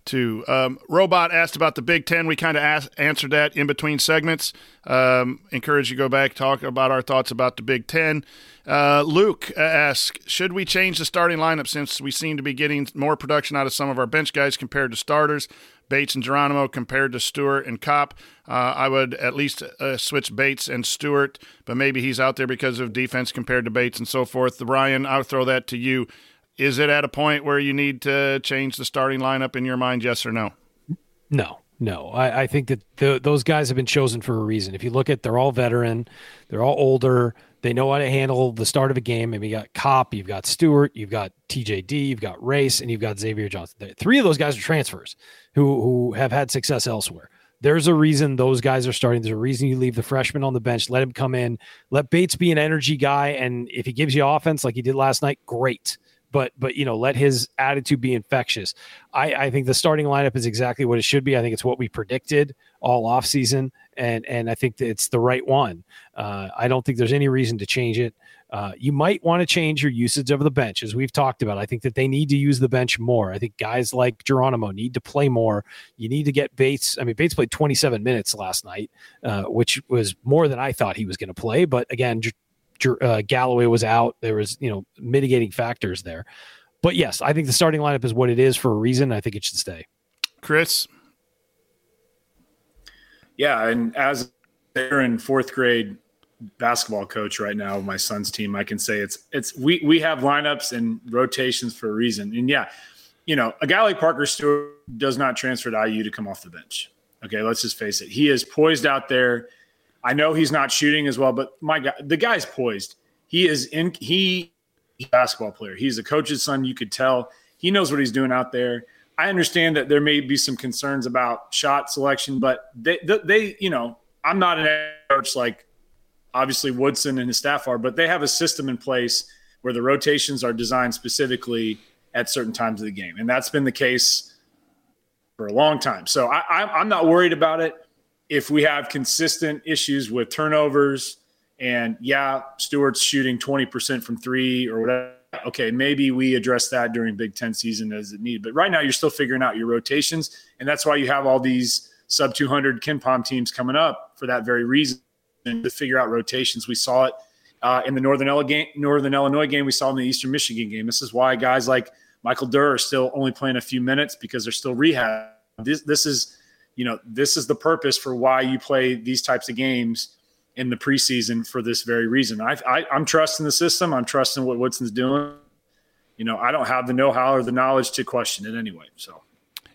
too. Um, Robot asked about the Big Ten. We kind of answered that in between segments. Um, encourage you to go back talk about our thoughts about the Big Ten. Uh, Luke asks, should we change the starting lineup since we seem to be getting more production out of some of our bench guys compared to starters? Bates and Geronimo compared to Stewart and Kopp. Uh, I would at least uh, switch Bates and Stewart, but maybe he's out there because of defense compared to Bates and so forth. Ryan, I'll throw that to you. Is it at a point where you need to change the starting lineup in your mind? Yes or no? No, no. I, I think that the, those guys have been chosen for a reason. If you look at, they're all veteran, they're all older. They know how to handle the start of a game. And you got Kopp, you've got Stewart, you've got TJD, you've got Race, and you've got Xavier Johnson. Three of those guys are transfers who who have had success elsewhere. There's a reason those guys are starting. There's a reason you leave the freshman on the bench. Let him come in. Let Bates be an energy guy, and if he gives you offense like he did last night, great but but you know let his attitude be infectious. I i think the starting lineup is exactly what it should be. I think it's what we predicted all off season and and i think it's the right one. Uh, i don't think there's any reason to change it. Uh, you might want to change your usage of the bench as we've talked about. I think that they need to use the bench more. I think guys like geronimo need to play more. You need to get bates i mean bates played 27 minutes last night uh, which was more than i thought he was going to play but again uh, Galloway was out. There was, you know, mitigating factors there. But yes, I think the starting lineup is what it is for a reason. I think it should stay. Chris. Yeah, and as they're in fourth grade basketball coach right now my son's team, I can say it's it's we we have lineups and rotations for a reason. And yeah, you know, a guy like Parker Stewart does not transfer to IU to come off the bench. Okay, let's just face it. He is poised out there I know he's not shooting as well, but my God, the guy's poised. He is in. He he's a basketball player. He's a coach's son. You could tell he knows what he's doing out there. I understand that there may be some concerns about shot selection, but they, they, you know, I'm not an coach like obviously Woodson and his staff are, but they have a system in place where the rotations are designed specifically at certain times of the game, and that's been the case for a long time. So I, I'm not worried about it if we have consistent issues with turnovers and yeah, Stewart's shooting 20% from three or whatever, okay, maybe we address that during Big Ten season as it needed. But right now, you're still figuring out your rotations. And that's why you have all these sub 200 KenPom teams coming up for that very reason to figure out rotations. We saw it uh, in the Northern, game, Northern Illinois game. We saw in the Eastern Michigan game. This is why guys like Michael Durr are still only playing a few minutes because they're still rehab. This, this is you know, this is the purpose for why you play these types of games in the preseason for this very reason. I, I, I'm trusting the system. I'm trusting what Woodson's doing. You know, I don't have the know-how or the knowledge to question it anyway. So,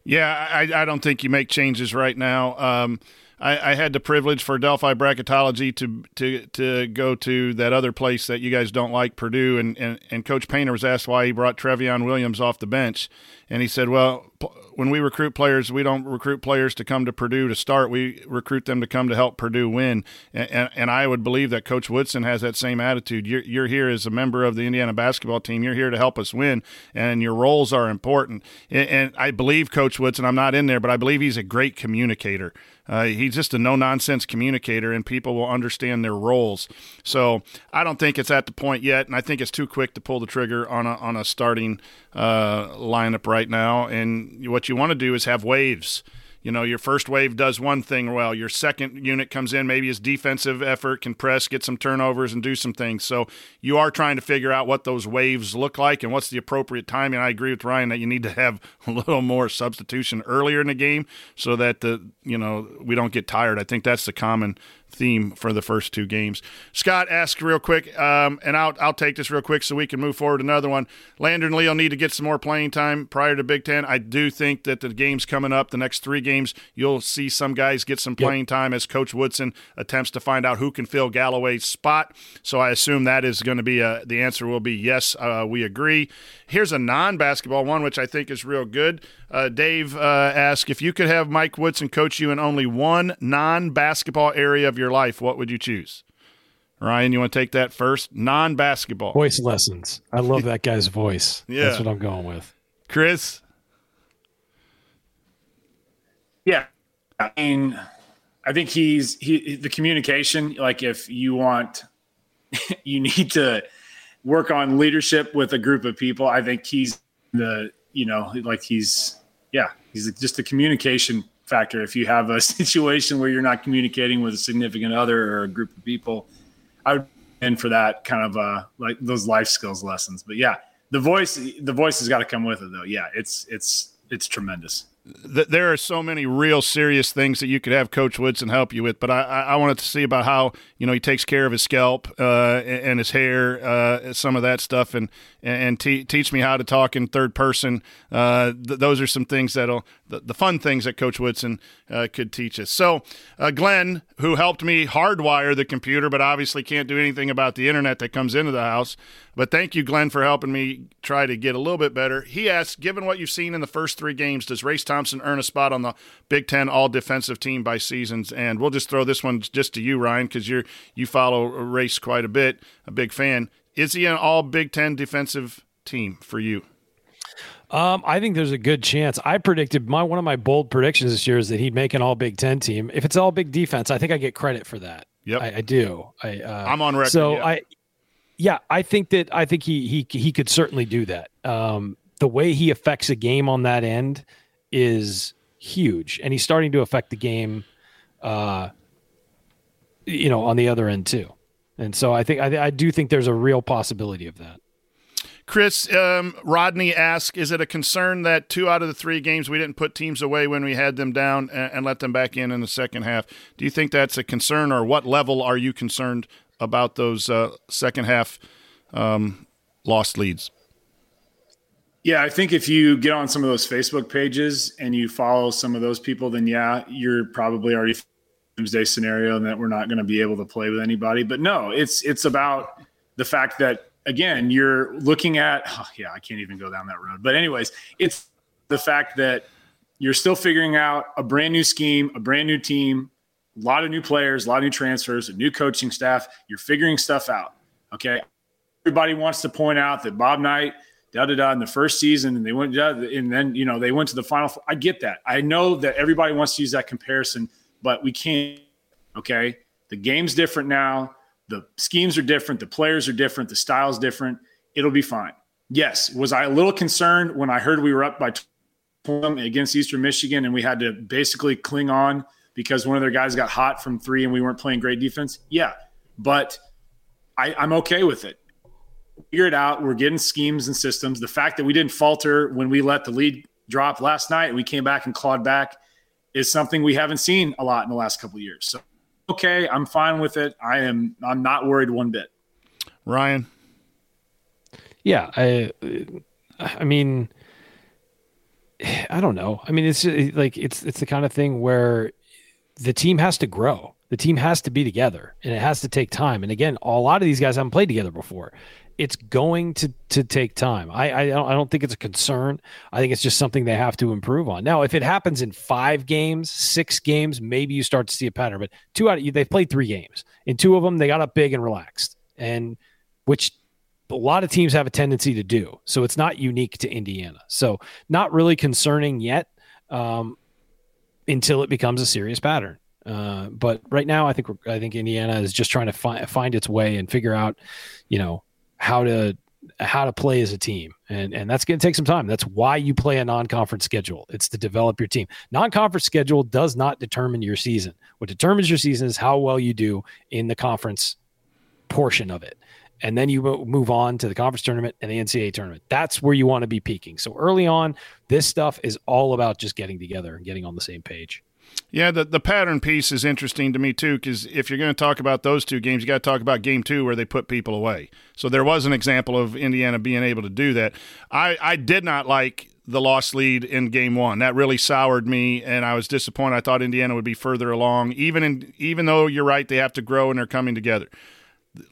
yeah, I, I don't think you make changes right now. Um, I, I, had the privilege for Delphi bracketology to to to go to that other place that you guys don't like, Purdue, and, and, and Coach Painter was asked why he brought Trevion Williams off the bench, and he said, "Well, when we recruit players, we don't recruit players to come to Purdue to start. We recruit them to come to help Purdue win. And, and, and, I would believe that Coach Woodson has that same attitude. You're, you're here as a member of the Indiana basketball team. You're here to help us win, and your roles are important. And, and I believe Coach Woodson. I'm not in there, but I believe he's a great communicator. Uh, he's just a no nonsense communicator, and people will understand their roles. So I don't think it's at the point yet, and I think it's too quick to pull the trigger on a on a starting uh, lineup right now. And what you want to do is have waves you know, your first wave does one thing well. Your second unit comes in, maybe his defensive effort can press, get some turnovers, and do some things. So you are trying to figure out what those waves look like and what's the appropriate timing. I agree with Ryan that you need to have a little more substitution earlier in the game so that the you know we don't get tired. I think that's the common theme for the first two games. Scott asked real quick, um, and I'll I'll take this real quick so we can move forward. Another one. Landon Leo need to get some more playing time prior to Big Ten. I do think that the games coming up, the next three games, you'll see some guys get some playing yep. time as Coach Woodson attempts to find out who can fill Galloway's spot. So I assume that is going to be a, the answer will be yes. Uh, we agree. Here's a non-basketball one, which I think is real good. Uh, Dave uh, asked if you could have Mike Woodson coach you in only one non-basketball area of your life, what would you choose? Ryan, you want to take that first? Non-basketball voice lessons. I love that guy's voice. Yeah, that's what I'm going with. Chris. Yeah, I mean, I think he's he the communication. Like, if you want, you need to work on leadership with a group of people. I think he's the you know like he's yeah he's just a communication factor. If you have a situation where you're not communicating with a significant other or a group of people, I would in for that kind of uh like those life skills lessons. But yeah, the voice the voice has got to come with it though. Yeah, it's it's it's tremendous there are so many real serious things that you could have Coach Woodson help you with, but I, I wanted to see about how you know he takes care of his scalp uh, and his hair, uh, some of that stuff, and and te- teach me how to talk in third person. Uh, th- those are some things that'll the, the fun things that Coach Woodson uh, could teach us. So, uh, Glenn, who helped me hardwire the computer, but obviously can't do anything about the internet that comes into the house. But thank you, Glenn, for helping me try to get a little bit better. He asks, given what you've seen in the first three games, does Race Thompson earn a spot on the Big Ten All Defensive Team by seasons? And we'll just throw this one just to you, Ryan, because you're you follow Race quite a bit, a big fan. Is he an All Big Ten defensive team for you? Um, I think there's a good chance. I predicted my one of my bold predictions this year is that he'd make an All Big Ten team. If it's All Big Defense, I think I get credit for that. Yep, I, I do. I uh, I'm on record. So yeah. I, yeah, I think that I think he he he could certainly do that. Um, the way he affects a game on that end is huge, and he's starting to affect the game. Uh, you know, on the other end too. And so I think I, I do think there's a real possibility of that. Chris, um, Rodney asked, is it a concern that two out of the three games we didn't put teams away when we had them down and, and, let them back in in the second half? Do you think that's a concern, or what level are you concerned about those uh, second half um, lost leads? Yeah, I think if you get on some of those Facebook pages and you follow some of those people, then yeah, you're probably already doomsday scenario and that we're not going to be able to play with anybody. But no, it's it's about the fact that again, you're looking at, oh, yeah, I can't even go down that road. But, anyways, it's the fact that you're still figuring out a brand new scheme, a brand new team, a lot of new players, a lot of new transfers, a new coaching staff. You're figuring stuff out. Okay. Everybody wants to point out that Bob Knight, da da da, in the first season, and they went, and then, you know, they went to the final. I get that. I know that everybody wants to use that comparison, but we can't. Okay. The game's different now the schemes are different, the players are different, the style's different. It'll be fine. Yes, was I a little concerned when I heard we were up by 20 against Eastern Michigan and we had to basically cling on because one of their guys got hot from three and we weren't playing great defense? Yeah, but I, I'm okay with it. Figure it out. We're getting schemes and systems. The fact that we didn't falter when we let the lead drop last night, we came back and clawed back, is something we haven't seen a lot in the last couple years. So okay. I'm fine with it. I am. I'm not worried one bit. Ryan. Yeah, I. I mean, I don't know. I mean, it's like it's it's the kind of thing where the team has to grow. The team has to be together, and it has to take time. And again, a lot of these guys haven't played together before it's going to to take time. I I don't, I don't think it's a concern. I think it's just something they have to improve on. Now, if it happens in five games, six games, maybe you start to see a pattern. But two out of they've played three games. In two of them, they got up big and relaxed, and which a lot of teams have a tendency to do. So it's not unique to Indiana. So not really concerning yet um, until it becomes a serious pattern. Uh, but right now, I think I think Indiana is just trying to find find its way and figure out, you know, how to how to play as a team. And and that's going to take some time. That's why you play a non-conference schedule. It's to develop your team. Non-conference schedule does not determine your season. What determines your season is how well you do in the conference portion of it and then you move on to the conference tournament and the ncaa tournament that's where you want to be peaking so early on this stuff is all about just getting together and getting on the same page Yeah, the, the pattern piece is interesting to me too, because if you're going to talk about those two games, you got to talk about game two where they put people away. So there was an example of Indiana being able to do that. I, I did not like the lost lead in game one. That really soured me, and I was disappointed. I thought Indiana would be further along, even in even though you're right, they have to grow and they're coming together.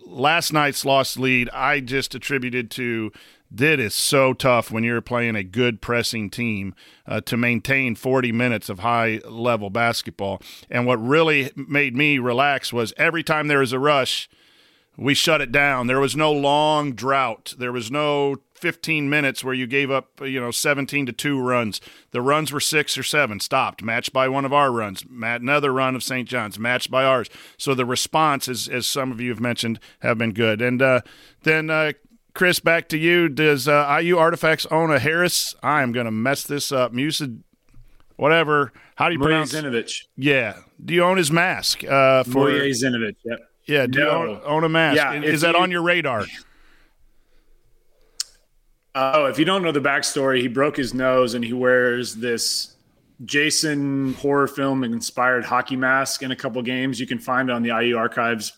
Last night's lost lead, I just attributed to that is so tough when you're playing a good pressing team uh, to maintain 40 minutes of high level basketball. And what really made me relax was every time there was a rush, we shut it down. There was no long drought. There was no 15 minutes where you gave up, you know, 17 to 2 runs. The runs were 6 or 7, stopped, matched by one of our runs, Matt, another run of St. John's, matched by ours. So the response, as, as some of you have mentioned, have been good. And uh, then uh, Chris, back to you. Does uh, IU Artifacts own a Haris? I am going to mess this up. Musa, whatever. How do you pronounce Zinovich. Yeah. Do you own his mask? Uh, for Zinovich. Yep. Yeah. Do no. you own, own, a mask? Yeah, is that you, on your radar? Oh, if you don't know the backstory, he broke his nose and he wears this Jason horror film inspired hockey mask in a couple games. You can find it on the IU archives.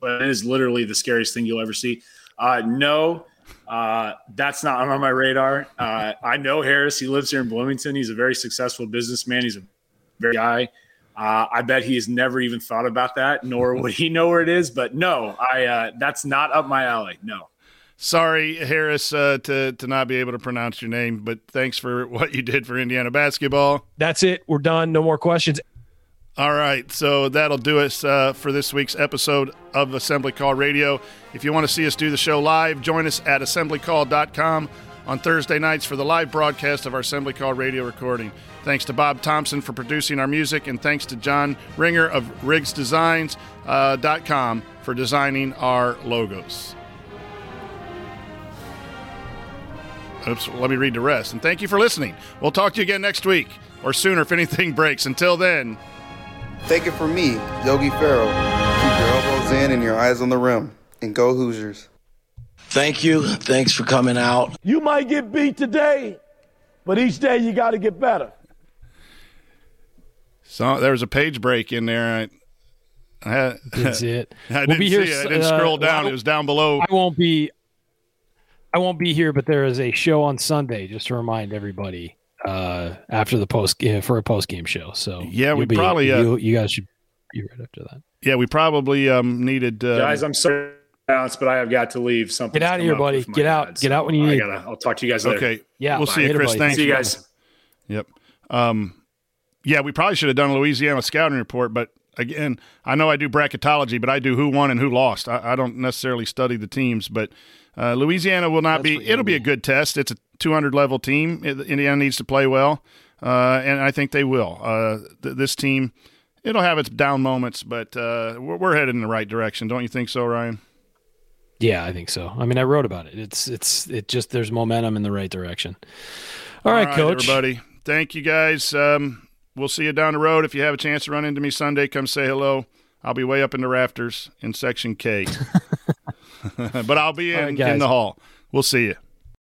But it is literally the scariest thing you'll ever see. Uh, no, uh, that's not on my radar. Uh, I know Haris. He lives here in Bloomington. He's a very successful businessman. He's a very guy. Uh, I bet he has never even thought about that, nor would he know where it is. But no, I uh, that's not up my alley. No. Sorry, Haris, uh, to to not be able to pronounce your name, but thanks for what you did for Indiana basketball. That's it. We're done. No more questions. All right, so that'll do us uh, for this week's episode of Assembly Call Radio. If you want to see us do the show live, join us at assemblycall.com on Thursday nights for the live broadcast of our Assembly Call Radio recording. Thanks to Bob Thompson for producing our music, and thanks to John Ringer of RigsDesigns.com uh, for designing our logos. Oops, let me read the rest. And thank you for listening. We'll talk to you again next week or sooner if anything breaks. Until then, Take it from me, Yogi Ferrell. Keep your elbows in and your eyes on the rim. And go Hoosiers. Thank you. Thanks for coming out. You might get beat today, but each day you got to get better. So there was a page break in there. I, I had, didn't see it. I didn't see here, it. I didn't uh, scroll down. Well, it was down below. I won't be. I won't be here, but there is a show on Sunday just to remind everybody uh, after the post uh, for a post game show. So yeah, we be, probably uh, you, you, guys should be right after that. Yeah, we probably um, needed uh, guys. I'm sorry, but I have got to leave. Something. Get out of here, buddy. Get out. Dad, get out when you need. Gotta, I'll talk to you guys later. Okay. Yeah. We'll Bye. see you, Chris. Thanks. See you guys. Yep. Um, yeah, we probably should have done a Louisiana scouting report, but again, I know I do bracketology, but I do who won and who lost. I, I don't necessarily study the teams, but uh, Louisiana will not That's be. It'll be a good test. It's a 200 level team. Indiana needs to play well uh, and I think they will. Uh, th- this team, it'll have its down moments, but uh, we're, we're headed in the right direction. Don't you think so, Ryan? Yeah, I think so. I mean, I wrote about it. It's it's it just there's momentum in the right direction. All, All right, right, coach. Everybody, thank you guys. Um, we'll see you down the road. If you have a chance to run into me Sunday, come say hello. I'll be way up in the rafters in section K. but I'll be in, right, in the hall. We'll see you.